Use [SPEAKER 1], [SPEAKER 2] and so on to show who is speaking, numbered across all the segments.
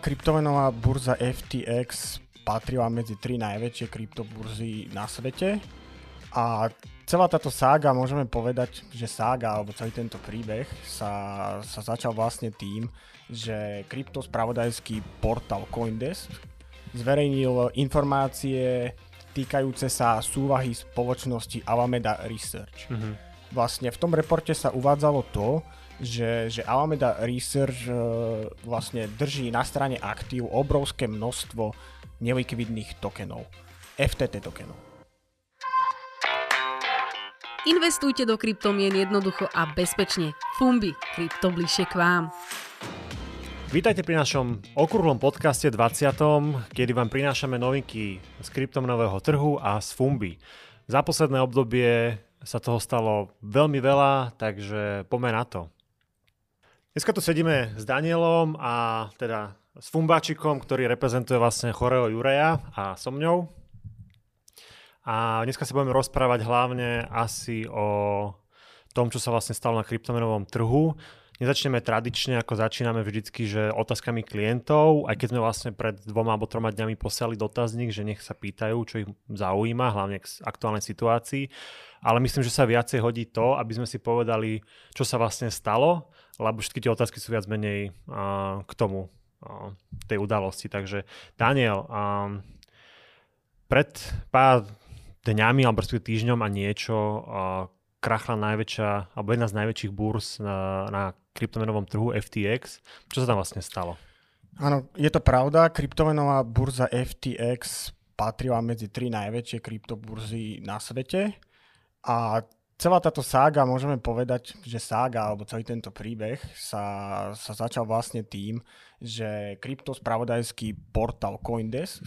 [SPEAKER 1] kryptomenová burza FTX patrila medzi tri najväčšie kryptoburzy na svete a celá táto sága, môžeme povedať, že sága alebo celý tento príbeh sa, sa začal vlastne tým, že kryptospravodajský portál Coindesk zverejnil informácie týkajúce sa súvahy spoločnosti Alameda Research. Mm-hmm. Vlastne v tom reporte sa uvádzalo to, že, že Alameda Research uh, vlastne drží na strane aktív obrovské množstvo nelikvidných tokenov. FTT tokenov.
[SPEAKER 2] Investujte do kryptomien jednoducho a bezpečne. Fumbi, krypto bližšie k vám.
[SPEAKER 3] Vítajte pri našom okrúhlom podcaste 20., kedy vám prinášame novinky z kryptomenového trhu a z Fumbi. Za posledné obdobie sa toho stalo veľmi veľa, takže poďme na to. Dneska tu sedíme s Danielom a teda s Fumbáčikom, ktorý reprezentuje vlastne chorého Jureja a so mňou. A dneska sa budeme rozprávať hlavne asi o tom, čo sa vlastne stalo na kryptomenovom trhu. Nezačneme tradične, ako začíname vždycky, že otázkami klientov, aj keď sme vlastne pred dvoma alebo troma dňami posiali dotazník, že nech sa pýtajú, čo ich zaujíma, hlavne k aktuálnej situácii. Ale myslím, že sa viacej hodí to, aby sme si povedali, čo sa vlastne stalo lebo všetky tie otázky sú viac menej uh, k tomu, uh, tej udalosti. Takže Daniel, um, pred pár dňami alebo týždňom a niečo uh, krachla najväčšia, alebo jedna z najväčších búrs na, na kryptomenovom trhu FTX. Čo sa tam vlastne stalo?
[SPEAKER 1] Áno, je to pravda. Kryptomenová burza FTX patrila medzi tri najväčšie kryptoburzy na svete a celá táto sága, môžeme povedať, že sága alebo celý tento príbeh sa, sa začal vlastne tým, že kryptospravodajský portál Coindesk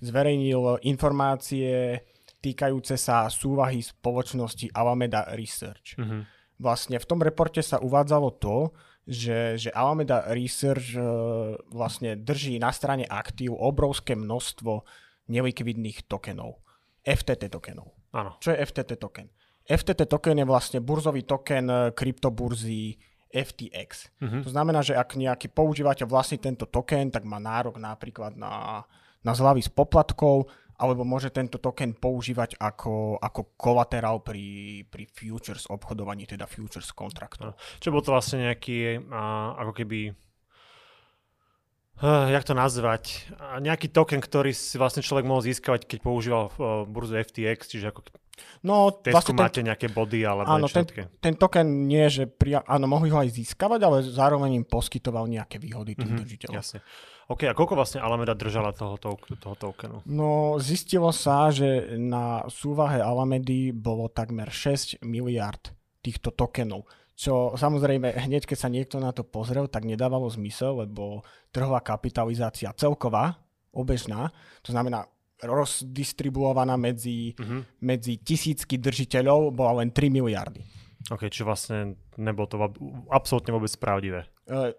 [SPEAKER 1] zverejnil informácie týkajúce sa súvahy spoločnosti Alameda Research. Mm-hmm. Vlastne v tom reporte sa uvádzalo to, že, že Alameda Research e, vlastne drží na strane aktív obrovské množstvo nelikvidných tokenov. FTT tokenov.
[SPEAKER 3] Áno.
[SPEAKER 1] Čo je FTT token? FTT token je vlastne burzový token eh, kryptoburzy FTX. Uh-huh. To znamená, že ak nejaký používateľ vlastní tento token, tak má nárok napríklad na, na zľavy z poplatkov, alebo môže tento token používať ako, ako kolaterál pri, pri futures obchodovaní, teda futures kontraktu.
[SPEAKER 3] Čo bol to vlastne nejaký, uh, ako keby Uh, jak to nazvať, nejaký token, ktorý si vlastne človek mohol získavať, keď používal uh, burzu FTX, čiže ako No, vlastne máte ten, nejaké body alebo
[SPEAKER 1] áno, ten, ten token nie, že pri, áno, mohli ho aj získavať, ale zároveň im poskytoval nejaké výhody tým mm-hmm, držiteľom.
[SPEAKER 3] Jasne. OK, a koľko vlastne Alameda držala toho, toho, toho tokenu?
[SPEAKER 1] No, zistilo sa, že na súvahe Alamedy bolo takmer 6 miliard týchto tokenov čo samozrejme hneď keď sa niekto na to pozrel, tak nedávalo zmysel, lebo trhová kapitalizácia celková, obežná, to znamená rozdistribuovaná medzi, uh-huh. medzi tisícky držiteľov, bola len 3 miliardy.
[SPEAKER 3] OK, čiže vlastne nebolo to absolútne vôbec pravdivé.
[SPEAKER 1] Uh,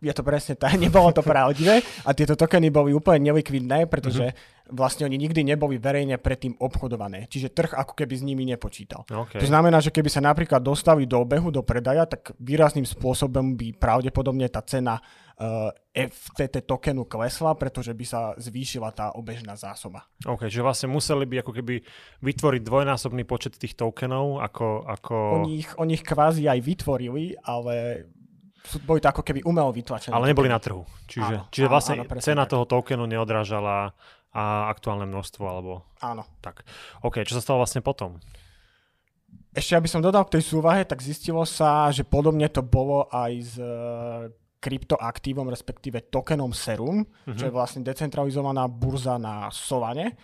[SPEAKER 1] je to presne tak, nebolo to pravdivé a tieto tokeny boli úplne nelikvidné, pretože uh-huh vlastne oni nikdy neboli verejne predtým obchodované. Čiže trh ako keby s nimi nepočítal. Okay. To znamená, že keby sa napríklad dostali do obehu, do predaja, tak výrazným spôsobom by pravdepodobne tá cena uh, eh, FTT tokenu klesla, pretože by sa zvýšila tá obežná zásoba.
[SPEAKER 3] OK, že vlastne museli by ako keby vytvoriť dvojnásobný počet tých tokenov, ako... ako...
[SPEAKER 1] Oni, ich, oni ich kvázi aj vytvorili, ale boli to ako keby umelo vytlačené.
[SPEAKER 3] Ale neboli na trhu. Čiže, áno, čiže vlastne áno, cena tak. toho tokenu neodrážala a aktuálne množstvo, alebo...
[SPEAKER 1] Áno.
[SPEAKER 3] Tak. OK, čo sa stalo vlastne potom?
[SPEAKER 1] Ešte aby som dodal k tej súvahe, tak zistilo sa, že podobne to bolo aj s e, kryptoaktívom, respektíve tokenom Serum, uh-huh. čo je vlastne decentralizovaná burza na Solane, e,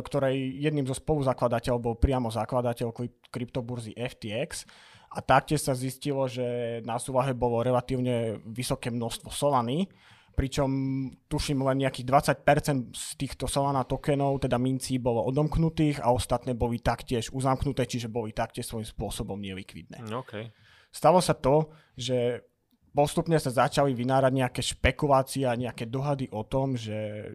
[SPEAKER 1] ktorej jedným zo spoluzakladateľov bol priamo zakladateľ kryptoburzy FTX. A taktiež sa zistilo, že na súvahe bolo relatívne vysoké množstvo Solany, pričom tuším len nejakých 20% z týchto Solana tokenov, teda mincí, bolo odomknutých a ostatné boli taktiež uzamknuté, čiže boli taktiež svojím spôsobom nelikvidné.
[SPEAKER 3] Okay.
[SPEAKER 1] Stalo sa to, že postupne sa začali vynárať nejaké špekulácie a nejaké dohady o tom, že,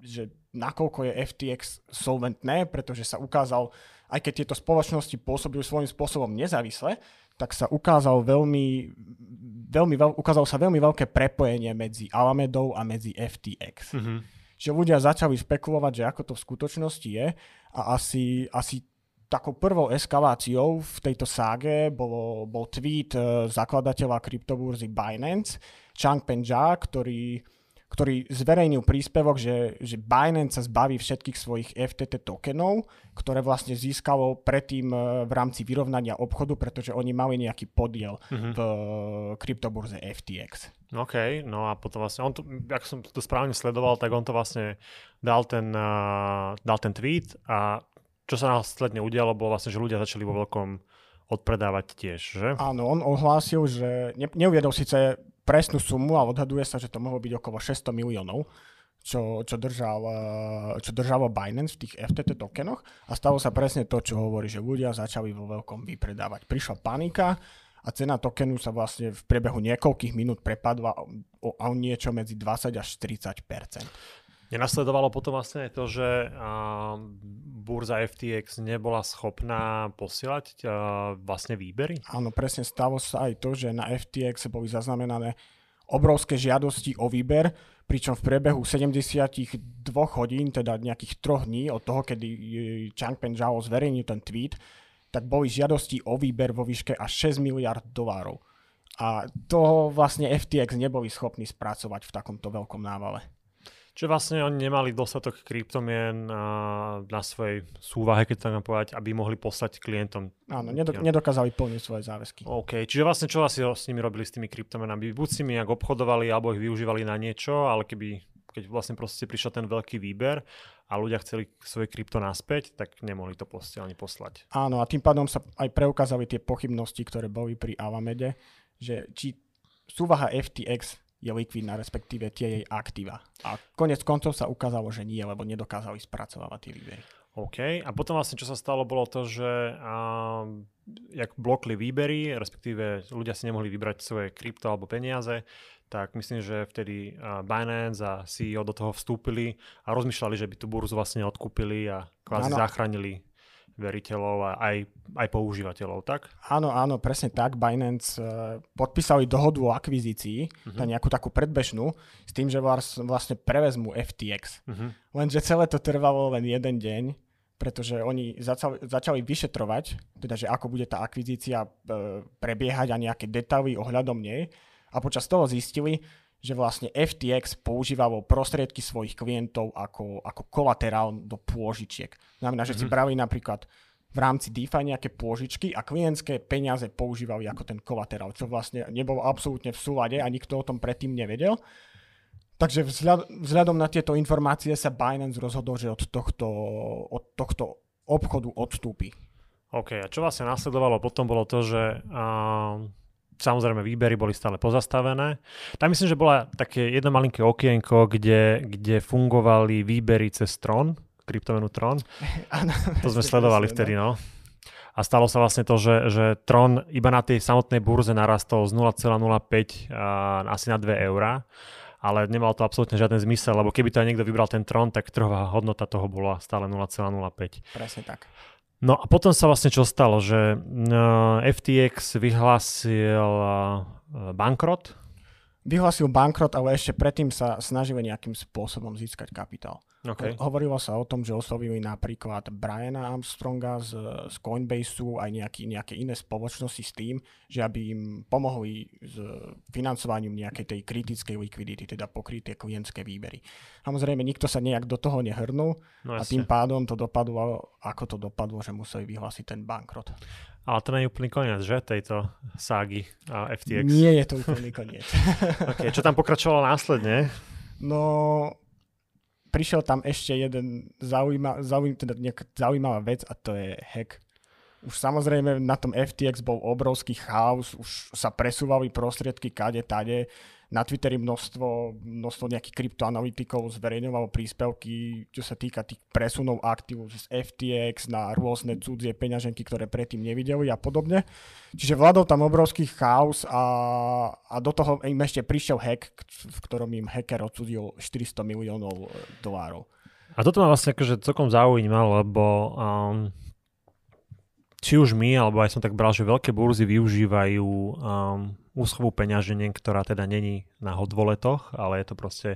[SPEAKER 1] že nakoľko je FTX solventné, pretože sa ukázal, aj keď tieto spoločnosti pôsobili svojím spôsobom nezávisle, tak sa ukázal veľmi, veľmi veľ, ukázalo sa veľmi veľké prepojenie medzi Alamedou a medzi FTX.
[SPEAKER 3] Mm-hmm.
[SPEAKER 1] Že ľudia začali špekulovať, že ako to v skutočnosti je a asi, asi takou prvou eskaláciou v tejto ságe bolo, bol tweet e, zakladateľa kryptoburzy Binance, Chang Penja, ktorý ktorý zverejnil príspevok, že, že Binance sa zbaví všetkých svojich FTT tokenov, ktoré vlastne získalo predtým e, v rámci vyrovnania obchodu, pretože oni mali nejaký podiel mm-hmm. v e, kryptoburze FTX.
[SPEAKER 3] OK, no a potom vlastne, on to, ak som to správne sledoval, tak on to vlastne dal ten, uh, dal ten tweet a čo sa následne udialo, bolo vlastne, že ľudia začali vo veľkom odpredávať tiež, že?
[SPEAKER 1] Áno, on ohlásil, že ne, neuviedol síce presnú sumu, ale odhaduje sa, že to mohlo byť okolo 600 miliónov, čo, čo, držal, eh, čo držalo Binance v tých FTT tokenoch a stalo sa presne to, čo hovorí, že ľudia začali vo veľkom vypredávať. Prišla panika a cena tokenu sa vlastne v priebehu niekoľkých minút prepadla o, o niečo medzi 20 až 30
[SPEAKER 3] Nenasledovalo potom vlastne aj to, že burza FTX nebola schopná posielať vlastne výbery?
[SPEAKER 1] Áno, presne stalo sa aj to, že na FTX boli zaznamenané obrovské žiadosti o výber, pričom v priebehu 72 hodín, teda nejakých troch dní od toho, kedy Changpeng Zhao zverejnil ten tweet, tak boli žiadosti o výber vo výške až 6 miliard dolárov. A to vlastne FTX neboli schopní spracovať v takomto veľkom návale.
[SPEAKER 3] Čiže vlastne oni nemali dostatok kryptomien na, na svojej súvahe, keď to tak povedať, aby mohli poslať klientom.
[SPEAKER 1] Áno, nedok- nedokázali plniť svoje záväzky.
[SPEAKER 3] OK, čiže vlastne čo asi s nimi robili s tými kryptomenami? Buď si mi nejak obchodovali, alebo ich využívali na niečo, ale keby keď vlastne proste prišiel ten veľký výber a ľudia chceli svoje krypto naspäť, tak nemohli to proste ani poslať.
[SPEAKER 1] Áno, a tým pádom sa aj preukázali tie pochybnosti, ktoré boli pri Alamede, že či súvaha FTX je likvidná, respektíve tie jej aktíva. A konec koncov sa ukázalo, že nie, lebo nedokázali spracovávať tie výbery.
[SPEAKER 3] OK. A potom vlastne, čo sa stalo, bolo to, že uh, jak blokli výbery, respektíve ľudia si nemohli vybrať svoje krypto alebo peniaze, tak myslím, že vtedy uh, Binance a CEO do toho vstúpili a rozmýšľali, že by tú burzu vlastne odkúpili a kvázi ano. zachránili veriteľov a aj, aj používateľov, tak?
[SPEAKER 1] Áno, áno, presne tak. Binance uh, podpísali dohodu o akvizícii, uh-huh. nejakú takú predbežnú, s tým, že vlastne prevezmu FTX. Uh-huh. Mhm. Lenže celé to trvalo len jeden deň, pretože oni začali, začali vyšetrovať, teda, že ako bude tá akvizícia uh, prebiehať a nejaké detaily ohľadom nej. A počas toho zistili, že vlastne FTX používalo prostriedky svojich klientov ako, ako kolaterál do pôžičiek. Znamená, že mm-hmm. si mhm. brali napríklad v rámci DeFi nejaké pôžičky a klientské peniaze používali ako ten kolaterál, čo vlastne nebolo absolútne v súlade a nikto o tom predtým nevedel. Takže vzhľad, vzhľadom na tieto informácie sa Binance rozhodol, že od tohto, od tohto obchodu odstúpi.
[SPEAKER 3] OK, a čo vlastne nasledovalo potom bolo to, že uh Samozrejme, výbery boli stále pozastavené. Tam myslím, že bola také jedno malinké okienko, kde, kde fungovali výbery cez Tron, kryptomenu Tron. to sme sledovali vtedy, no. A stalo sa vlastne to, že, že Tron iba na tej samotnej burze narastol z 0,05 asi na 2 eurá ale nemal to absolútne žiaden zmysel, lebo keby to aj niekto vybral ten Tron, tak trhová hodnota toho bola stále 0,05.
[SPEAKER 1] Presne tak.
[SPEAKER 3] No a potom sa vlastne čo stalo, že FTX vyhlásil bankrot.
[SPEAKER 1] Vyhlásil bankrot, ale ešte predtým sa snažili nejakým spôsobom získať kapitál.
[SPEAKER 3] Okay.
[SPEAKER 1] Hovorilo sa o tom, že oslovili napríklad Briana Armstronga z, z Coinbaseu aj nejaký, nejaké iné spoločnosti s tým, že aby im pomohli s financovaním nejakej tej kritickej likvidity, teda pokryť tie klientské výbery. Samozrejme, nikto sa nejak do toho nehrnul no, a tým pádom to dopadlo, ako to dopadlo, že museli vyhlásiť ten bankrot.
[SPEAKER 3] Ale to nie je úplný koniec, že, tejto ságy a FTX?
[SPEAKER 1] Nie je to úplný koniec.
[SPEAKER 3] okay, čo tam pokračovalo následne?
[SPEAKER 1] No, prišiel tam ešte jeden zaujíma, zaujíma, teda zaujímavá vec a to je hack. Už samozrejme na tom FTX bol obrovský chaos, už sa presúvali prostriedky kade, tade na Twitteri množstvo, množstvo nejakých kryptoanalytikov zverejňovalo príspevky, čo sa týka tých presunov aktív z FTX na rôzne cudzie peňaženky, ktoré predtým nevideli a podobne. Čiže vládol tam obrovský chaos a, a do toho im ešte prišiel hack, v ktorom im hacker odsudil 400 miliónov dolárov.
[SPEAKER 3] A toto ma vlastne akože celkom zaujíma, lebo um, či už my, alebo aj som tak bral, že veľké burzy využívajú um, úschovú peňaženie, ktorá teda není na hodvoletoch, ale je to proste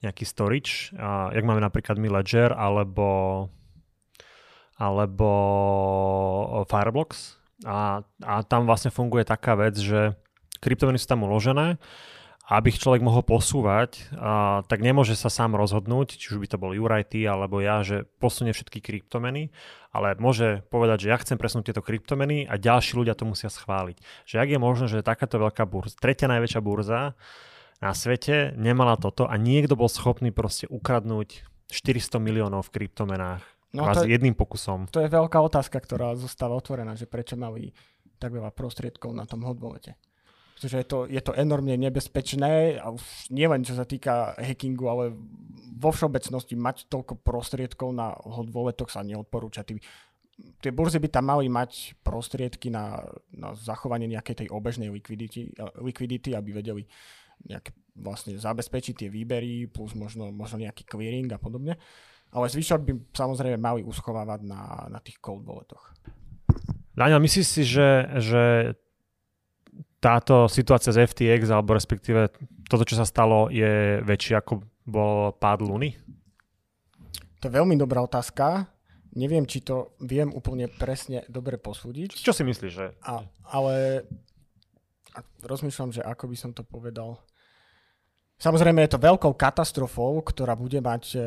[SPEAKER 3] nejaký storage, uh, jak máme napríklad my Ledger, alebo alebo Fireblocks. A, a tam vlastne funguje taká vec, že kryptomeny sú tam uložené aby ich človek mohol posúvať, a, tak nemôže sa sám rozhodnúť, či už by to bol Juraj, ty alebo ja, že posunie všetky kryptomeny, ale môže povedať, že ja chcem presunúť tieto kryptomeny a ďalší ľudia to musia schváliť. Že ak je možné, že takáto veľká burza, tretia najväčšia burza na svete nemala toto a niekto bol schopný proste ukradnúť 400 miliónov v kryptomenách no to je, jedným pokusom.
[SPEAKER 1] To je veľká otázka, ktorá zostáva otvorená, že prečo mali tak veľa prostriedkov na tom hodvolete pretože je to, je to enormne nebezpečné a už nielen čo sa týka hackingu, ale vo všeobecnosti mať toľko prostriedkov na hodvoletoch sa neodporúča. Tí, tie burzy by tam mali mať prostriedky na, na zachovanie nejakej tej obežnej likvidity, likvidity aby vedeli nejaké, vlastne zabezpečiť tie výbery plus možno, možno nejaký clearing a podobne. Ale zvyšok by samozrejme mali uschovávať na, na tých cold walletoch.
[SPEAKER 3] Daniel, myslíš si, že, že táto situácia z FTX, alebo respektíve toto, čo sa stalo, je väčšie ako bol pád Luny?
[SPEAKER 1] To je veľmi dobrá otázka. Neviem, či to viem úplne presne dobre posúdiť.
[SPEAKER 3] Čo si myslíš, že?
[SPEAKER 1] A, ale rozmýšľam, že ako by som to povedal. Samozrejme je to veľkou katastrofou, ktorá bude mať e,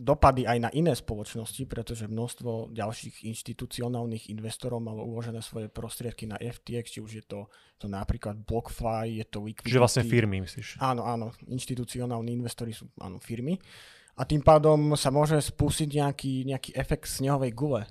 [SPEAKER 1] dopady aj na iné spoločnosti, pretože množstvo ďalších inštitucionálnych investorov malo uložené svoje prostriedky na FTX, či už je to, to napríklad BlockFi, je to Liquidity.
[SPEAKER 3] Čiže vlastne firmy, myslíš?
[SPEAKER 1] Áno, áno, inštitucionálni investori sú áno, firmy. A tým pádom sa môže spustiť nejaký, nejaký efekt snehovej gule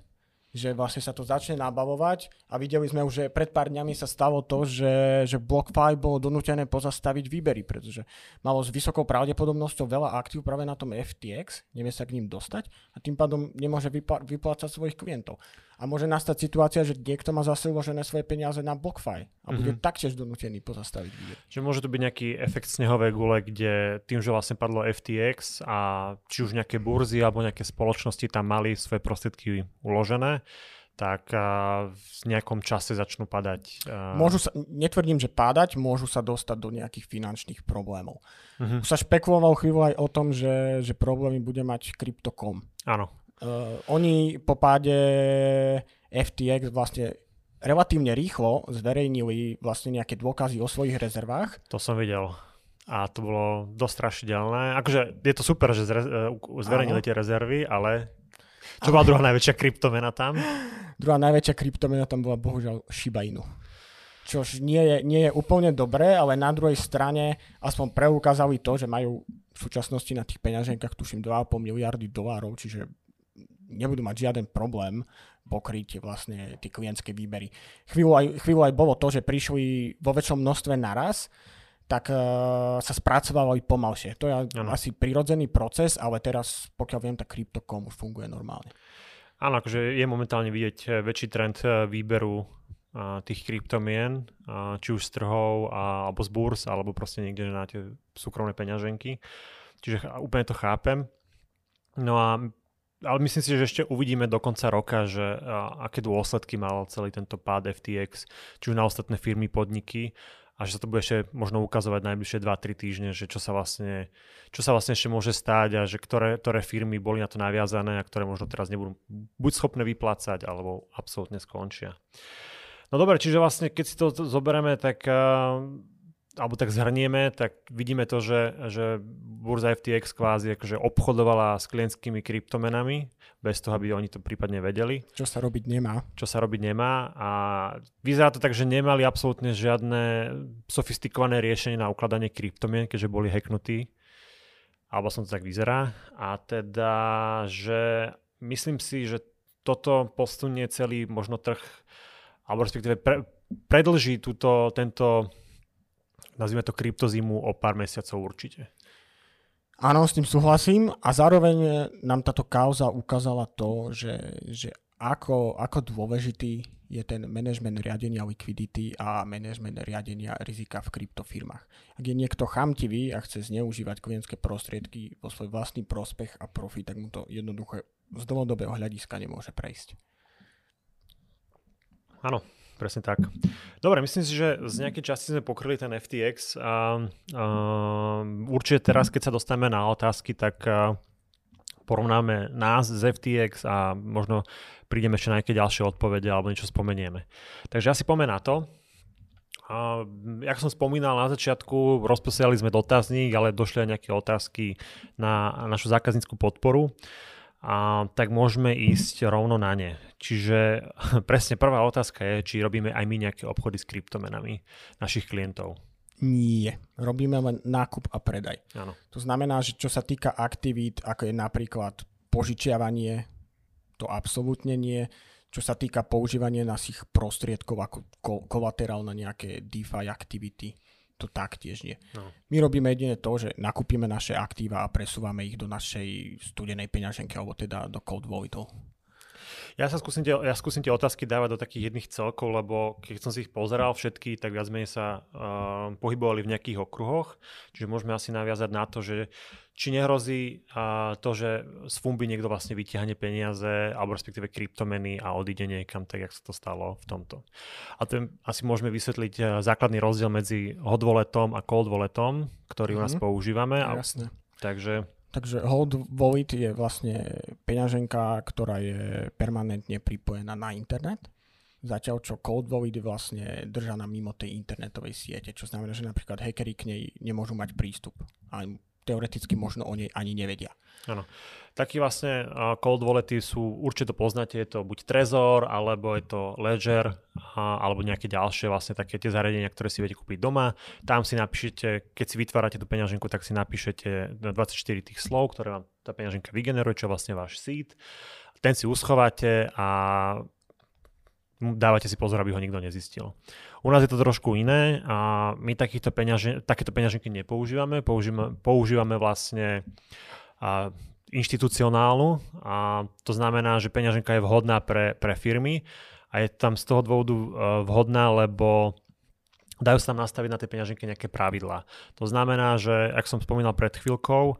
[SPEAKER 1] že vlastne sa to začne nabavovať a videli sme už, že pred pár dňami sa stalo to, že, že BlockFi bolo donútené pozastaviť výbery, pretože malo s vysokou pravdepodobnosťou veľa aktív práve na tom FTX, nevie sa k ním dostať a tým pádom nemôže vypl- vyplácať svojich klientov. A môže nastať situácia, že niekto má zase uložené svoje peniaze na BlockFi a bude mm-hmm. taktiež donútený pozastaviť výber.
[SPEAKER 3] Čiže môže to byť nejaký efekt snehovej gule, kde tým, že vlastne padlo FTX a či už nejaké burzy alebo nejaké spoločnosti tam mali svoje prostriedky uložené, tak v nejakom čase začnú padať.
[SPEAKER 1] Môžu sa, netvrdím, že pádať, môžu sa dostať do nejakých finančných problémov. Uh-huh. Už sa špekuloval chvíľu aj o tom, že, že problémy bude mať Crypto.com.
[SPEAKER 3] Áno.
[SPEAKER 1] Uh, oni po páde FTX vlastne relatívne rýchlo zverejnili vlastne nejaké dôkazy o svojich rezervách.
[SPEAKER 3] To som videl. A to bolo dosť strašidelné. Akože je to super, že zre, zverejnili tie rezervy, ale čo bola druhá najväčšia kryptomena tam?
[SPEAKER 1] Druhá najväčšia kryptomena tam bola bohužiaľ Shiba Inu. Čož nie je, nie je úplne dobré, ale na druhej strane aspoň preukázali to, že majú v súčasnosti na tých peňaženkách tuším 2,5 miliardy dolárov, čiže nebudú mať žiaden problém pokryť vlastne tie klientské výbery. Chvíľu aj, chvíľu aj bolo to, že prišli vo väčšom množstve naraz, tak uh, sa spracovávali pomalšie. To je ano. asi prirodzený proces, ale teraz, pokiaľ viem, tak Crypto.com už funguje normálne.
[SPEAKER 3] Áno, akože je momentálne vidieť eh, väčší trend eh, výberu uh, tých kryptomien, uh, či už z trhov, alebo z burs, alebo proste niekde na tie súkromné peňaženky. Čiže úplne to chápem. No a ale myslím si, že ešte uvidíme do konca roka, že a, aké dôsledky mal celý tento pád FTX, či už na ostatné firmy, podniky a že sa to bude ešte možno ukazovať najbližšie 2-3 týždne, že čo sa vlastne, čo sa vlastne ešte môže stáť a že ktoré, ktoré firmy boli na to naviazané a ktoré možno teraz nebudú buď schopné vyplácať alebo absolútne skončia. No dobre, čiže vlastne keď si to zoberieme, tak uh, alebo tak zhrnieme, tak vidíme to, že, že burza FTX kvázi akože obchodovala s klientskými kryptomenami, bez toho, aby oni to prípadne vedeli.
[SPEAKER 1] Čo sa robiť nemá.
[SPEAKER 3] Čo sa robiť nemá a vyzerá to tak, že nemali absolútne žiadne sofistikované riešenie na ukladanie kryptomien, keďže boli hacknutí. Alebo som to tak vyzerá. A teda, že myslím si, že toto posunie celý možno trh, alebo respektíve pre, predlží túto, tento nazvime to kryptozimu o pár mesiacov určite.
[SPEAKER 1] Áno, s tým súhlasím a zároveň nám táto kauza ukázala to, že, že ako, ako dôležitý je ten management riadenia likvidity a management riadenia rizika v kryptofirmách. Ak je niekto chamtivý a chce zneužívať klientské prostriedky vo svoj vlastný prospech a profit, tak mu to jednoducho z dlhodobého hľadiska nemôže prejsť.
[SPEAKER 3] Áno, presne tak. Dobre, myslím si, že z nejakej časti sme pokryli ten FTX a, a určite teraz, keď sa dostaneme na otázky, tak a, porovnáme nás z FTX a možno prídeme ešte na nejaké ďalšie odpovede alebo niečo spomenieme. Takže asi poďme na to. A, jak som spomínal na začiatku, rozposiali sme dotazník, ale došli aj nejaké otázky na našu zákazníckú podporu a tak môžeme ísť rovno na ne. Čiže presne prvá otázka je, či robíme aj my nejaké obchody s kryptomenami našich klientov.
[SPEAKER 1] Nie. Robíme len nákup a predaj.
[SPEAKER 3] Áno.
[SPEAKER 1] To znamená, že čo sa týka aktivít, ako je napríklad požičiavanie, to absolútne nie. Čo sa týka používania našich prostriedkov ako kolaterál na nejaké DeFi aktivity, to taktiež nie. No. My robíme jedine to, že nakúpime naše aktíva a presúvame ich do našej studenej peňaženky, alebo teda do Cold Walletov.
[SPEAKER 3] Ja sa skúsim tie, ja skúsim tie otázky dávať do takých jedných celkov, lebo keď som si ich pozeral všetky, tak viac menej sa uh, pohybovali v nejakých okruhoch, čiže môžeme asi naviazať na to, že či nehrozí uh, to, že z Fumby niekto vlastne vytiahne peniaze alebo respektíve kryptomeny a odíde niekam, tak jak sa to stalo v tomto. A ten asi môžeme vysvetliť uh, základný rozdiel medzi hot walletom a cold walletom, ktorý mm-hmm. u nás mhm. používame.
[SPEAKER 1] Jasné.
[SPEAKER 3] takže
[SPEAKER 1] Takže Hold Wallet je vlastne peňaženka, ktorá je permanentne pripojená na internet. Zatiaľ čo Cold Wallet je vlastne držaná mimo tej internetovej siete, čo znamená, že napríklad hackeri k nej nemôžu mať prístup. A teoreticky možno o nej ani nevedia.
[SPEAKER 3] Áno. Taký vlastne cold wallety sú, určite poznáte, je to buď Trezor, alebo je to Ledger, alebo nejaké ďalšie vlastne také tie zariadenia, ktoré si viete kúpiť doma. Tam si napíšete, keď si vytvárate tú peňaženku, tak si napíšete 24 tých slov, ktoré vám tá peňaženka vygeneruje, čo je vlastne váš seed. Ten si uschováte a dávate si pozor, aby ho nikto nezistil. U nás je to trošku iné a my takýchto peňažen, takéto peňaženky nepoužívame, používame, používame vlastne a, inštitucionálnu a to znamená, že peňaženka je vhodná pre, pre firmy a je tam z toho dôvodu uh, vhodná, lebo dajú sa tam nastaviť na tej peňaženke nejaké pravidlá. To znamená, že, ak som spomínal pred chvíľkou,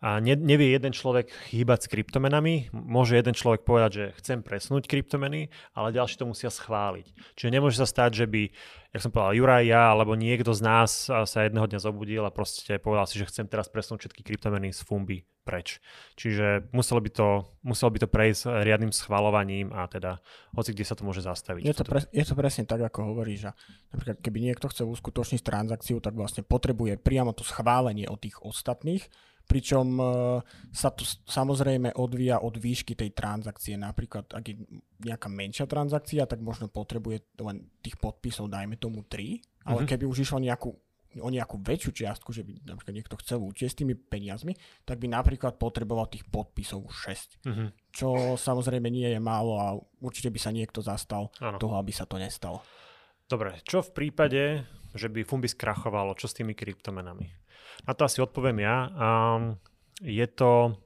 [SPEAKER 3] a ne, nevie jeden človek hýbať s kryptomenami, môže jeden človek povedať, že chcem presnúť kryptomeny, ale ďalší to musia schváliť. Čiže nemôže sa stať, že by, jak som povedal, Juraj, ja alebo niekto z nás sa jedného dňa zobudil a proste povedal si, že chcem teraz presnúť všetky kryptomeny z Fumby preč. Čiže muselo by to, muselo by to prejsť riadnym schvalovaním a teda hoci kde sa to môže zastaviť.
[SPEAKER 1] Je to, pre, je to presne tak, ako hovoríš, že napríklad keby niekto chce uskutočniť transakciu, tak vlastne potrebuje priamo to schválenie od tých ostatných, pričom uh, sa to samozrejme odvíja od výšky tej transakcie. Napríklad, ak je nejaká menšia transakcia, tak možno potrebuje len tých podpisov, dajme tomu 3, ale mm-hmm. keby už išlo nejakú o nejakú väčšiu čiastku, že by napríklad niekto chcel utiesť s tými peniazmi, tak by napríklad potreboval tých podpisov 6. Mm-hmm. Čo samozrejme nie je málo a určite by sa niekto zastal ano. toho, aby sa to nestalo.
[SPEAKER 3] Dobre, čo v prípade, že by Fumbi skrachovalo, čo s tými kryptomenami? Na to asi odpoviem ja. Um, je to,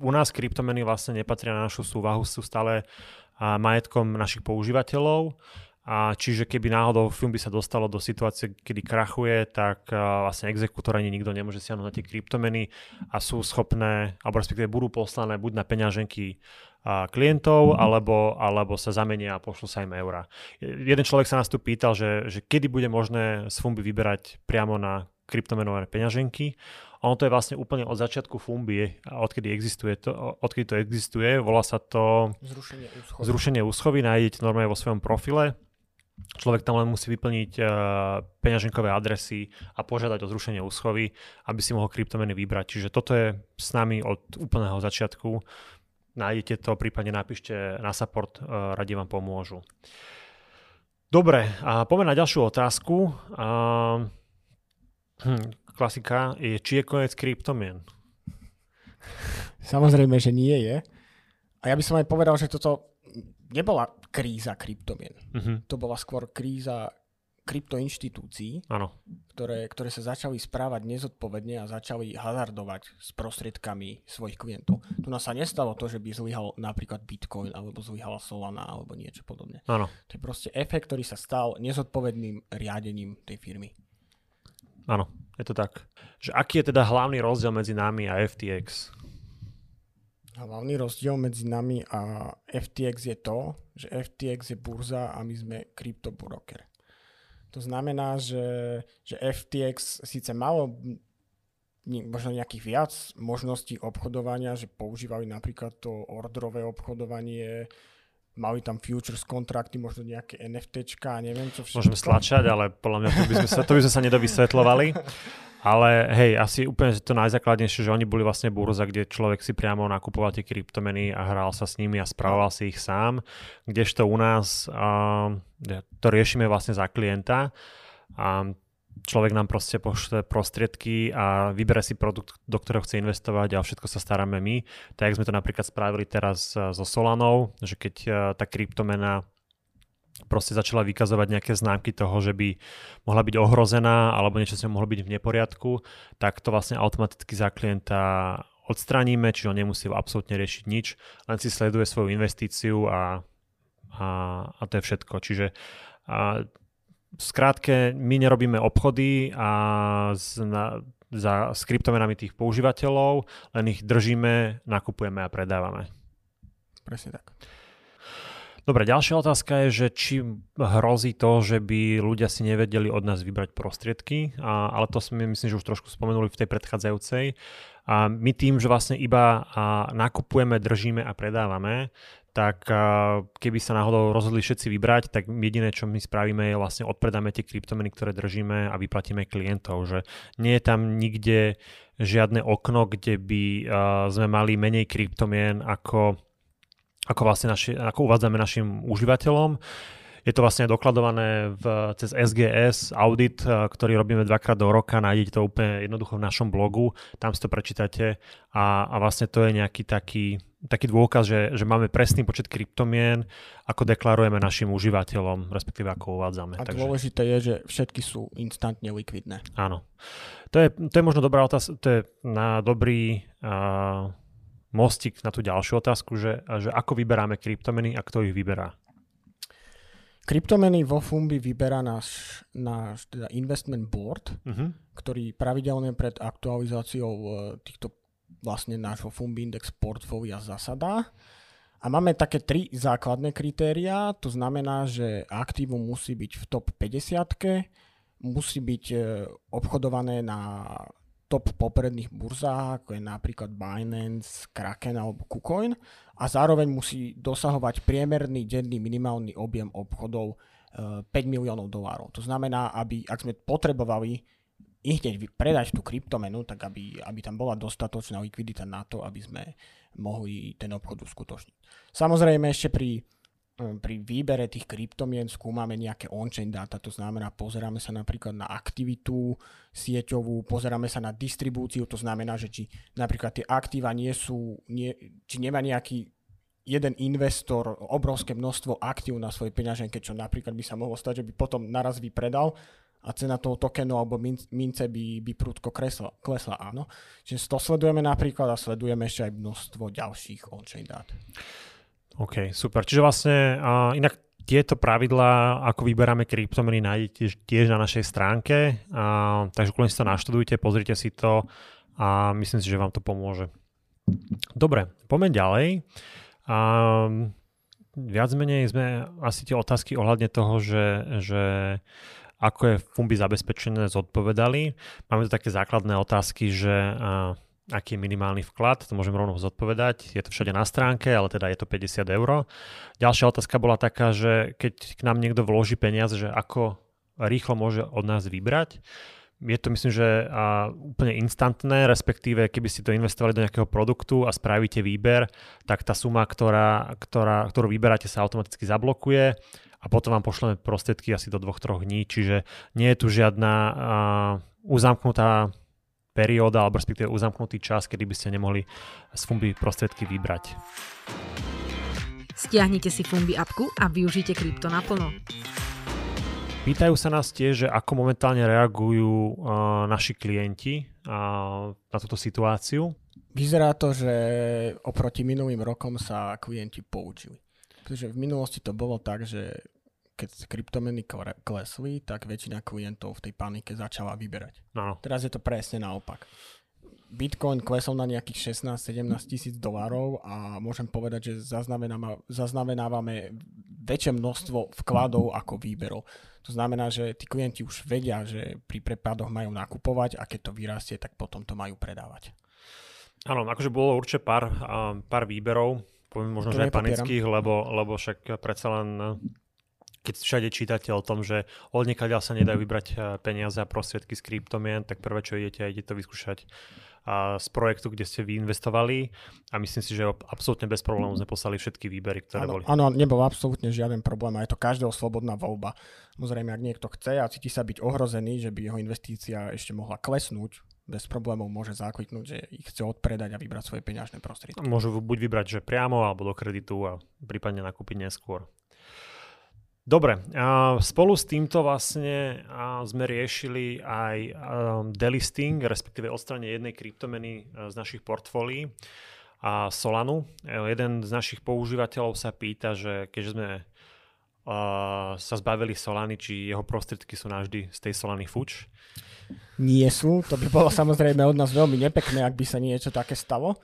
[SPEAKER 3] u nás kryptomeny vlastne nepatria na našu súvahu, sú stále uh, majetkom našich používateľov. A čiže keby náhodou film by sa dostalo do situácie, kedy krachuje, tak uh, vlastne exekútor ani nikto nemôže siahnuť na tie kryptomeny a sú schopné, alebo respektíve budú poslané buď na peňaženky uh, klientov, alebo, alebo sa zamenia a pošlu sa im eurá. Jeden človek sa nás tu pýtal, že, že kedy bude možné z Fumby vyberať priamo na kryptomenové peňaženky. Ono to je vlastne úplne od začiatku Fumby, odkedy existuje to, odkedy to existuje, volá sa to
[SPEAKER 1] zrušenie úschovy.
[SPEAKER 3] Zrušenie úschovy, nájdete normálne vo svojom profile. Človek tam len musí vyplniť uh, peňaženkové adresy a požiadať o zrušenie úschovy, aby si mohol kryptomeny vybrať. Čiže toto je s nami od úplného začiatku. Nájdete to, prípadne napíšte na support, uh, radi vám pomôžu. Dobre, a poďme na ďalšiu otázku. Uh, Hm, klasika je, či je koniec kryptomien.
[SPEAKER 1] Samozrejme, že nie je. A ja by som aj povedal, že toto nebola kríza kryptomien. Uh-huh. To bola skôr kríza kryptoinštitúcií, Ktoré, ktoré sa začali správať nezodpovedne a začali hazardovať s prostriedkami svojich klientov. Tu nás sa nestalo to, že by zlyhal napríklad Bitcoin alebo zlyhala Solana alebo niečo podobné.
[SPEAKER 3] Ano.
[SPEAKER 1] To je proste efekt, ktorý sa stal nezodpovedným riadením tej firmy.
[SPEAKER 3] Áno, je to tak. Že aký je teda hlavný rozdiel medzi nami a FTX?
[SPEAKER 1] Hlavný rozdiel medzi nami a FTX je to, že FTX je burza a my sme kryptobroker. To znamená, že, že FTX síce malo možno nejakých viac možností obchodovania, že používali napríklad to orderové obchodovanie, mali tam futures kontrakty, možno nejaké NFTčka neviem čo všetko.
[SPEAKER 3] Môžeme stlačať, ale podľa mňa to by sme sa, to by sme sa nedovysvetľovali. Ale hej, asi úplne to najzákladnejšie, že oni boli vlastne burza, kde človek si priamo nakupoval tie kryptomeny a hral sa s nimi a spravoval si ich sám. Kdežto u nás uh, to riešime vlastne za klienta a človek nám proste pošle prostriedky a vybere si produkt, do ktorého chce investovať a všetko sa staráme my. Tak sme to napríklad spravili teraz so Solanou, že keď tá kryptomena proste začala vykazovať nejaké známky toho, že by mohla byť ohrozená alebo niečo sa mohlo byť v neporiadku, tak to vlastne automaticky za klienta odstraníme, čiže on nemusí absolútne riešiť nič, len si sleduje svoju investíciu a, a, a to je všetko. Čiže a, skrátke, my nerobíme obchody a z, na, za skriptomenami tých používateľov, len ich držíme, nakupujeme a predávame.
[SPEAKER 1] Presne tak.
[SPEAKER 3] Dobre, ďalšia otázka je, že či hrozí to, že by ľudia si nevedeli od nás vybrať prostriedky, a, ale to sme myslím, že už trošku spomenuli v tej predchádzajúcej. A my tým, že vlastne iba a nakupujeme, držíme a predávame, tak keby sa náhodou rozhodli všetci vybrať, tak jediné, čo my spravíme, je vlastne odpredáme tie kryptomeny, ktoré držíme a vyplatíme klientov. Že nie je tam nikde žiadne okno, kde by sme mali menej kryptomien ako ako, vlastne naši, ako uvádzame našim užívateľom. Je to vlastne dokladované v, cez SGS audit, eh, ktorý robíme dvakrát do roka, nájdete to úplne jednoducho v našom blogu, tam si to prečítate a, a vlastne to je nejaký taký, taký dôkaz, že, že máme presný počet kryptomien, ako deklarujeme našim užívateľom, respektíve ako uvádzame.
[SPEAKER 1] A Takže... dôležité je, že všetky sú instantne likvidné.
[SPEAKER 3] Áno. To je, to je možno dobrá otázka, to je na dobrý uh, mostik na tú ďalšiu otázku, že, že ako vyberáme kryptomeny a kto ich vyberá?
[SPEAKER 1] Kryptomeny vo Fumbi vyberá náš, náš teda investment board, uh-huh. ktorý pravidelne pred aktualizáciou e, týchto vlastne nášho Fumbi Index portfólia zasadá. A máme také tri základné kritériá, to znamená, že aktívum musí byť v top 50, musí byť e, obchodované na top popredných burzách, ako je napríklad Binance, Kraken alebo KuCoin a zároveň musí dosahovať priemerný denný minimálny objem obchodov 5 e, miliónov dolárov. To znamená, aby ak sme potrebovali i hneď predať tú kryptomenu, tak aby, aby tam bola dostatočná likvidita na to, aby sme mohli ten obchod uskutočniť. Samozrejme ešte pri pri výbere tých kryptomien skúmame nejaké on-chain dáta, to znamená, pozeráme sa napríklad na aktivitu sieťovú, pozeráme sa na distribúciu, to znamená, že či napríklad tie aktíva nie sú, nie, či nemá nejaký jeden investor obrovské množstvo aktív na svojej peňaženke, čo napríklad by sa mohlo stať, že by potom naraz vypredal a cena toho tokenu alebo mince by, by prúdko kresla, klesla, áno. Čiže to sledujeme napríklad a sledujeme ešte aj množstvo ďalších on-chain dát.
[SPEAKER 3] OK, super. Čiže vlastne uh, inak tieto pravidlá, ako vyberáme kryptomeny, nájdete tiež na našej stránke, uh, takže kľudne si to naštudujte, pozrite si to a myslím si, že vám to pomôže. Dobre, poďme ďalej. Um, viac menej sme asi tie otázky ohľadne toho, že, že ako je Fumbi zabezpečené, zodpovedali. Máme tu také základné otázky, že uh, aký je minimálny vklad, to môžem rovno zodpovedať. Je to všade na stránke, ale teda je to 50 eur. Ďalšia otázka bola taká, že keď k nám niekto vloží peniaze, že ako rýchlo môže od nás vybrať. Je to myslím, že a, úplne instantné, respektíve keby ste to investovali do nejakého produktu a spravíte výber, tak tá suma, ktorá, ktorá, ktorú vyberáte, sa automaticky zablokuje a potom vám pošleme prostriedky asi do dvoch, troch dní, čiže nie je tu žiadna a, uzamknutá perióda alebo respektíve uzamknutý čas, kedy by ste nemohli z Fumbi prostriedky vybrať.
[SPEAKER 2] Stiahnite si Fumbi appku a využite krypto naplno.
[SPEAKER 3] Pýtajú sa nás tiež, že ako momentálne reagujú uh, naši klienti uh, na túto situáciu.
[SPEAKER 1] Vyzerá to, že oproti minulým rokom sa klienti poučili. Pretože v minulosti to bolo tak, že keď kryptomeny klesli, tak väčšina klientov v tej panike začala vyberať.
[SPEAKER 3] No.
[SPEAKER 1] Teraz je to presne naopak. Bitcoin klesol na nejakých 16-17 tisíc dolárov a môžem povedať, že zaznamenávame väčšie množstvo vkladov ako výberov. To znamená, že tí klienti už vedia, že pri prepadoch majú nakupovať a keď to vyrastie, tak potom to majú predávať.
[SPEAKER 3] Áno, akože bolo určite pár, pár výberov, poviem možno, že aj panických, lebo, lebo však predsa len keď všade čítate o tom, že od niekaľ sa nedajú vybrať eh, peniaze a prostriedky z kryptomien, tak prvé, čo idete, idete to vyskúšať a z projektu, kde ste vy investovali a myslím si, že absolútne bez problémov sme poslali všetky výbery, ktoré
[SPEAKER 1] ano,
[SPEAKER 3] boli.
[SPEAKER 1] Áno, nebol absolútne žiaden problém a je to každého slobodná voľba. Samozrejme, ak niekto chce a cíti sa byť ohrozený, že by jeho investícia ešte mohla klesnúť, bez problémov môže zákliknúť, že ich chce odpredať a vybrať svoje peňažné prostriedky.
[SPEAKER 3] Môžu buď vybrať, že priamo alebo do kreditu a prípadne nakúpiť neskôr. Dobre, spolu s týmto vlastne sme riešili aj delisting, respektíve odstranie jednej kryptomeny e, z našich portfólií a Solanu. E, jeden z našich používateľov sa pýta, že keďže sme sa zbavili Solany, či jeho prostriedky sú navždy z tej Solany fuč?
[SPEAKER 1] Nie sú, to by bolo samozrejme od nás veľmi nepekné, ak by sa niečo také stalo.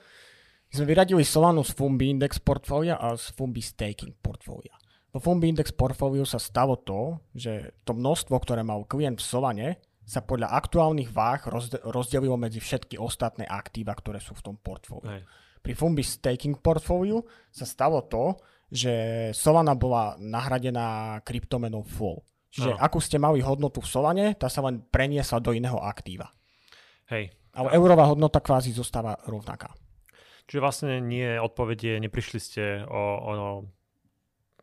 [SPEAKER 1] My sme vyradili Solanu z Fumbi Index portfólia a z Fumbi Staking portfólia. Vo Fumbi Index Portfolio sa stalo to, že to množstvo, ktoré mal klient v Solane, sa podľa aktuálnych váh rozdelilo medzi všetky ostatné aktíva, ktoré sú v tom portfóliu. Hej. Pri Fumbi Staking Portfolio sa stalo to, že Solana bola nahradená kryptomenou Full. Čiže no. akú ste mali hodnotu v Solane, tá sa len preniesla do iného aktíva.
[SPEAKER 3] Hej.
[SPEAKER 1] Ale eurová hodnota kvázi zostáva rovnaká.
[SPEAKER 3] Čiže vlastne nie odpovedie, neprišli ste o, o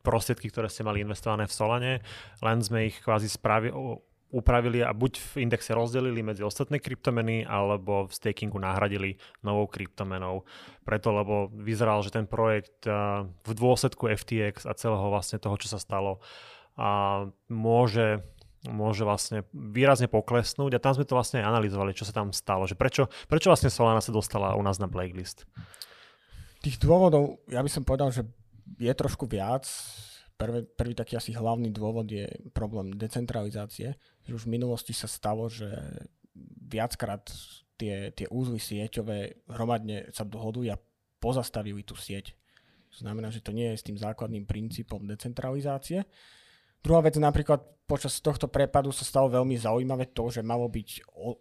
[SPEAKER 3] prostriedky, ktoré ste mali investované v Solane, len sme ich kvázi spravi, upravili a buď v indexe rozdelili medzi ostatné kryptomeny, alebo v stakingu nahradili novou kryptomenou. Preto, lebo vyzeral, že ten projekt v dôsledku FTX a celého vlastne toho, čo sa stalo, a môže môže vlastne výrazne poklesnúť a tam sme to vlastne analyzovali, čo sa tam stalo, že prečo, prečo vlastne Solana sa dostala u nás na blacklist.
[SPEAKER 1] Tých dôvodov, ja by som povedal, že je trošku viac. Prvý, prvý taký asi hlavný dôvod je problém decentralizácie. Že už v minulosti sa stalo, že viackrát tie, tie úzly sieťové hromadne sa dohodujú a pozastavili tú sieť. To znamená, že to nie je s tým základným princípom decentralizácie. Druhá vec napríklad počas tohto prepadu sa stalo veľmi zaujímavé to, že malo byť o,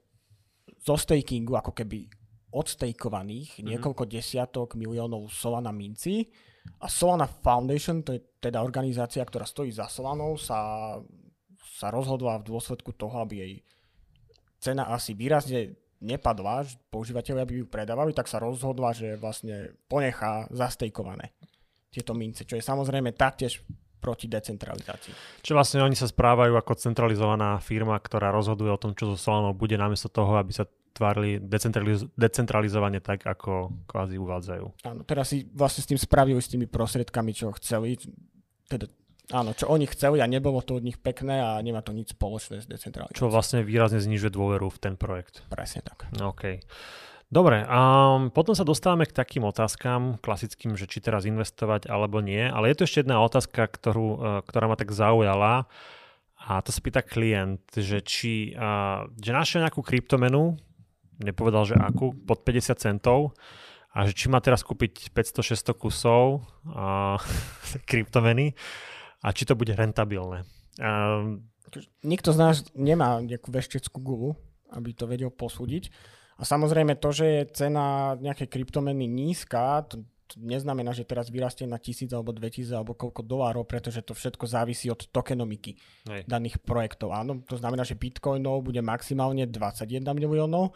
[SPEAKER 1] zo stakingu ako keby odstejkovaných mm-hmm. niekoľko desiatok miliónov Solana minci a Solana Foundation, to je teda organizácia, ktorá stojí za Solanou, sa, sa rozhodla v dôsledku toho, aby jej cena asi výrazne nepadla, že používateľia by ju predávali, tak sa rozhodla, že vlastne ponechá zastejkované tieto mince, čo je samozrejme taktiež proti decentralizácii.
[SPEAKER 3] Čiže vlastne oni sa správajú ako centralizovaná firma, ktorá rozhoduje o tom, čo so Solanou bude, namiesto toho, aby sa tvárili decentraliz- decentralizovane tak, ako kvázi uvádzajú.
[SPEAKER 1] Áno, teraz si vlastne s tým spravili s tými prostriedkami, čo chceli. Teda, áno, čo oni chceli a nebolo to od nich pekné a nemá to nič spoločné s decentralizáciou.
[SPEAKER 3] Čo vlastne výrazne znižuje dôveru v ten projekt.
[SPEAKER 1] Presne tak.
[SPEAKER 3] OK. Dobre, a potom sa dostávame k takým otázkam klasickým, že či teraz investovať alebo nie, ale je tu ešte jedna otázka, ktorú, e, ktorá ma tak zaujala a to sa pýta klient, že či že našiel nejakú kryptomenu, nepovedal, že akú, pod 50 centov a že či má teraz kúpiť 500-600 kusov a, kryptomeny a či to bude rentabilné. A,
[SPEAKER 1] Nikto z nás nemá nejakú vešteckú gulu, aby to vedel posúdiť. A samozrejme to, že je cena nejakej kryptomeny nízka, to, to neznamená, že teraz vyrastie na tisíc alebo 2000 alebo koľko dolárov, pretože to všetko závisí od tokenomiky Hej. daných projektov. Áno, to znamená, že bitcoinov bude maximálne 21 miliónov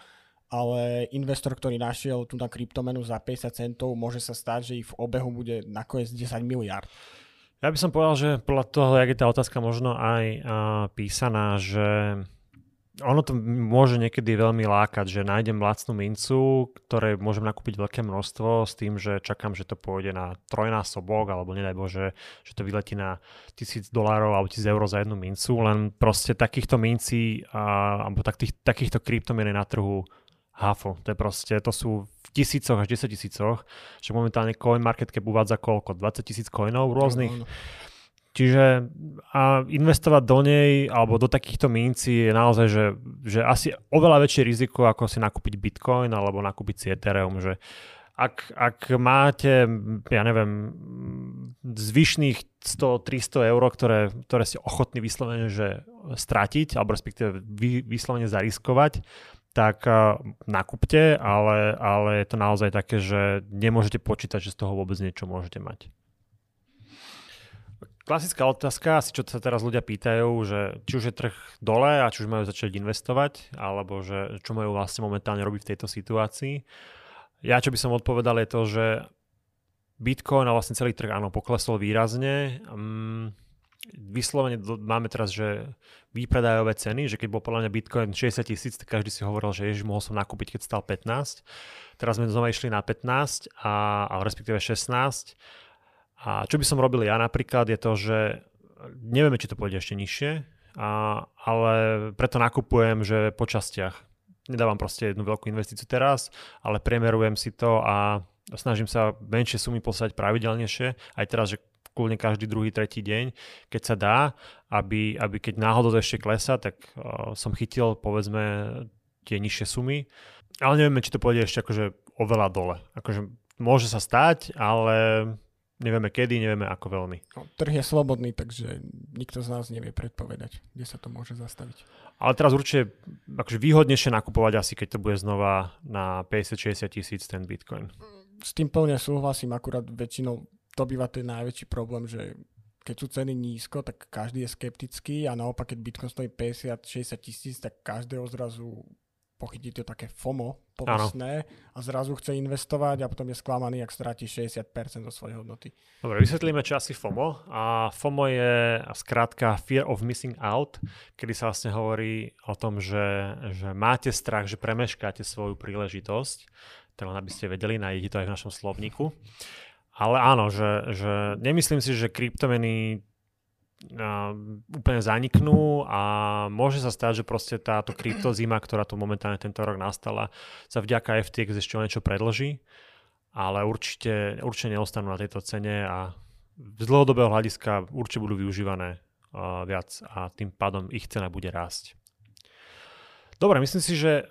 [SPEAKER 1] ale investor, ktorý našiel tú na kryptomenu za 50 centov, môže sa stať, že ich v obehu bude nakoniec 10 miliard.
[SPEAKER 3] Ja by som povedal, že podľa toho, jak je tá otázka možno aj uh, písaná, že ono to môže niekedy veľmi lákať, že nájdem lacnú mincu, ktoré môžem nakúpiť veľké množstvo s tým, že čakám, že to pôjde na trojnásobok, alebo nedaj Bože, že to vyletí na tisíc dolárov alebo tisíc eur za jednu mincu, len proste takýchto mincí alebo tak, tých, takýchto kryptomien je na trhu hafo. To je proste, to sú v tisícoch až 10 tisícoch, že momentálne CoinMarketCap uvádza koľko? 20 tisíc coinov rôznych? No, no. Čiže a investovať do nej alebo do takýchto mincí je naozaj, že, že asi oveľa väčšie riziko, ako si nakúpiť Bitcoin alebo nakúpiť si Ethereum, že ak, ak máte, ja neviem, zvyšných 100-300 eur, ktoré, ktoré ste ochotní vyslovene že stratiť, alebo respektíve vy, vyslovene zariskovať, tak nakúpte, ale, ale je to naozaj také, že nemôžete počítať, že z toho vôbec niečo môžete mať. Klasická otázka, asi čo sa teraz ľudia pýtajú, že či už je trh dole a či už majú začať investovať, alebo že čo majú vlastne momentálne robiť v tejto situácii. Ja čo by som odpovedal je to, že Bitcoin a vlastne celý trh áno poklesol výrazne. Um, vyslovene máme teraz, že výpredajové ceny, že keď bol podľa mňa Bitcoin 60 tisíc, tak každý si hovoril, že ježiš, mohol som nakúpiť, keď stal 15. Teraz sme znova išli na 15 a, a respektíve 16 a čo by som robil ja napríklad je to, že nevieme, či to pôjde ešte nižšie, a, ale preto nakupujem, že po častiach. Nedávam proste jednu veľkú investíciu teraz, ale premerujem si to a snažím sa menšie sumy poslať pravidelnejšie. Aj teraz, že kľudne každý druhý, tretí deň, keď sa dá, aby, aby keď náhodou to ešte klesa, tak uh, som chytil povedzme tie nižšie sumy. Ale nevieme, či to pôjde ešte akože oveľa dole. Akože môže sa stať, ale nevieme kedy, nevieme ako veľmi.
[SPEAKER 1] No, trh je slobodný, takže nikto z nás nevie predpovedať, kde sa to môže zastaviť.
[SPEAKER 3] Ale teraz určite akože výhodnejšie nakupovať asi, keď to bude znova na 50-60 tisíc ten Bitcoin.
[SPEAKER 1] S tým plne súhlasím, akurát väčšinou to býva ten najväčší problém, že keď sú ceny nízko, tak každý je skeptický a naopak, keď Bitcoin stojí 50-60 tisíc, tak každého zrazu pochytí to také FOMO povestné a zrazu chce investovať a potom je sklamaný, ak stráti 60% zo svojej hodnoty.
[SPEAKER 3] Dobre, vysvetlíme, čo asi FOMO. A FOMO je skrátka Fear of Missing Out, kedy sa vlastne hovorí o tom, že, že máte strach, že premeškáte svoju príležitosť. To len aby ste vedeli, nájdete to aj v našom slovníku. Ale áno, že, že nemyslím si, že kryptomeny úplne zaniknú a môže sa stať, že proste táto kryptozima, ktorá tu momentálne tento rok nastala, sa vďaka FTX ešte o niečo predlží, ale určite, určite neostanú na tejto cene a z dlhodobého hľadiska určite budú využívané viac a tým pádom ich cena bude rásť. Dobre, myslím si, že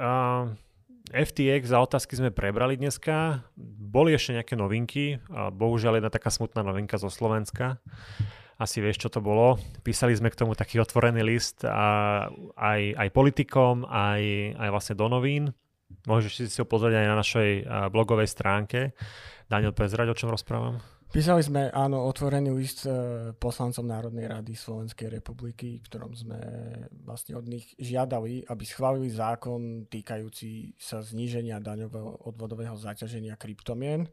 [SPEAKER 3] FTX za otázky sme prebrali dneska. Boli ešte nejaké novinky. Uh, bohužiaľ jedna taká smutná novinka zo Slovenska asi vieš, čo to bolo. Písali sme k tomu taký otvorený list a aj, aj politikom, aj, aj vlastne do novín. Môžeš si ho pozrieť aj na našej blogovej stránke. Daniel, prezrať, o čom rozprávam?
[SPEAKER 1] Písali sme, áno, otvorený list e, poslancom Národnej rady Slovenskej republiky, ktorom sme vlastne od nich žiadali, aby schválili zákon týkajúci sa zníženia daňového odvodového zaťaženia kryptomien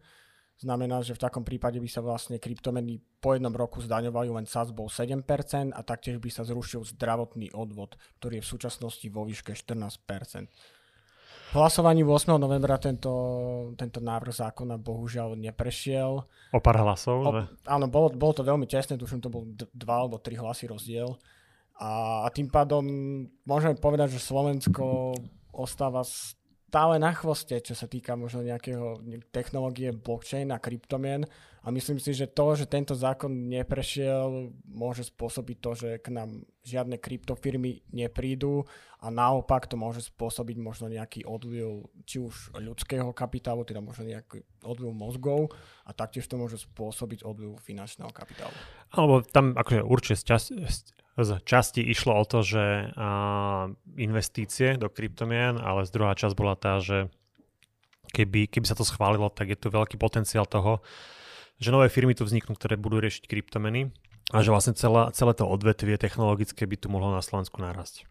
[SPEAKER 1] Znamená, že v takom prípade by sa vlastne kryptomeny po jednom roku zdaňovali len bol 7% a taktiež by sa zrušil zdravotný odvod, ktorý je v súčasnosti vo výške 14%. Hlasovaní 8. novembra tento, tento návrh zákona bohužiaľ neprešiel.
[SPEAKER 3] O pár hlasov? O,
[SPEAKER 1] áno, bolo, bolo to veľmi tesné, tuším to bol dva alebo tri hlasy rozdiel. A, a tým pádom môžeme povedať, že Slovensko ostáva stále na chvoste, čo sa týka možno nejakého technológie blockchain a kryptomien. A myslím si, že to, že tento zákon neprešiel, môže spôsobiť to, že k nám žiadne kryptofirmy neprídu a naopak to môže spôsobiť možno nejaký odliv či už ľudského kapitálu, teda možno nejaký odliv mozgov a taktiež to môže spôsobiť odliv finančného kapitálu.
[SPEAKER 3] Alebo tam akože určite z časti išlo o to, že investície do kryptomien, ale z druhá časť bola tá, že keby, keby sa to schválilo, tak je tu veľký potenciál toho, že nové firmy tu vzniknú, ktoré budú riešiť kryptomeny a že vlastne celá, celé to odvetvie technologické by tu mohlo na Slovensku narásť.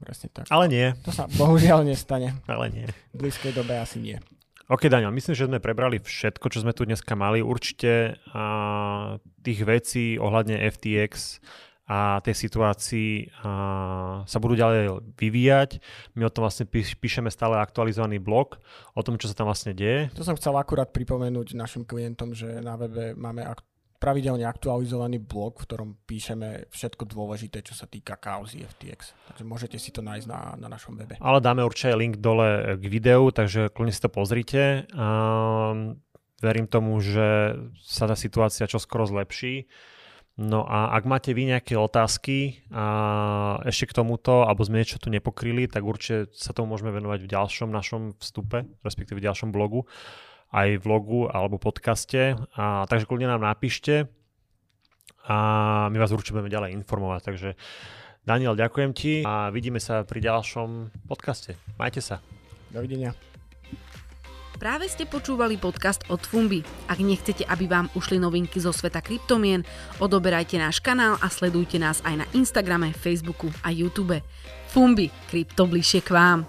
[SPEAKER 1] Presne tak.
[SPEAKER 3] Ale nie.
[SPEAKER 1] To sa bohužiaľ nestane.
[SPEAKER 3] Ale nie.
[SPEAKER 1] V blízkej dobe asi nie.
[SPEAKER 3] OK, Daniel, myslím, že sme prebrali všetko, čo sme tu dneska mali. Určite a, tých vecí ohľadne FTX a tej situácii a, sa budú ďalej vyvíjať. My o tom vlastne píš, píšeme stále aktualizovaný blog o tom, čo sa tam vlastne deje.
[SPEAKER 1] To som chcel akurát pripomenúť našim klientom, že na webe máme ak- pravidelne aktualizovaný blog, v ktorom píšeme všetko dôležité, čo sa týka kauzy FTX. Takže môžete si to nájsť na, na našom webe.
[SPEAKER 3] Ale dáme určite link dole k videu, takže kľudne si to pozrite. A verím tomu, že sa tá situácia čoskoro zlepší No a ak máte vy nejaké otázky a ešte k tomuto, alebo sme niečo tu nepokryli, tak určite sa tomu môžeme venovať v ďalšom našom vstupe, respektíve v ďalšom blogu, aj vlogu alebo podcaste. A, takže kľudne nám napíšte a my vás určite budeme ďalej informovať. Takže Daniel, ďakujem ti a vidíme sa pri ďalšom podcaste. Majte sa.
[SPEAKER 1] Dovidenia.
[SPEAKER 2] Práve ste počúvali podcast od Fumbi. Ak nechcete, aby vám ušli novinky zo sveta kryptomien, odoberajte náš kanál a sledujte nás aj na Instagrame, Facebooku a YouTube. Fumbi, krypto bližšie k vám.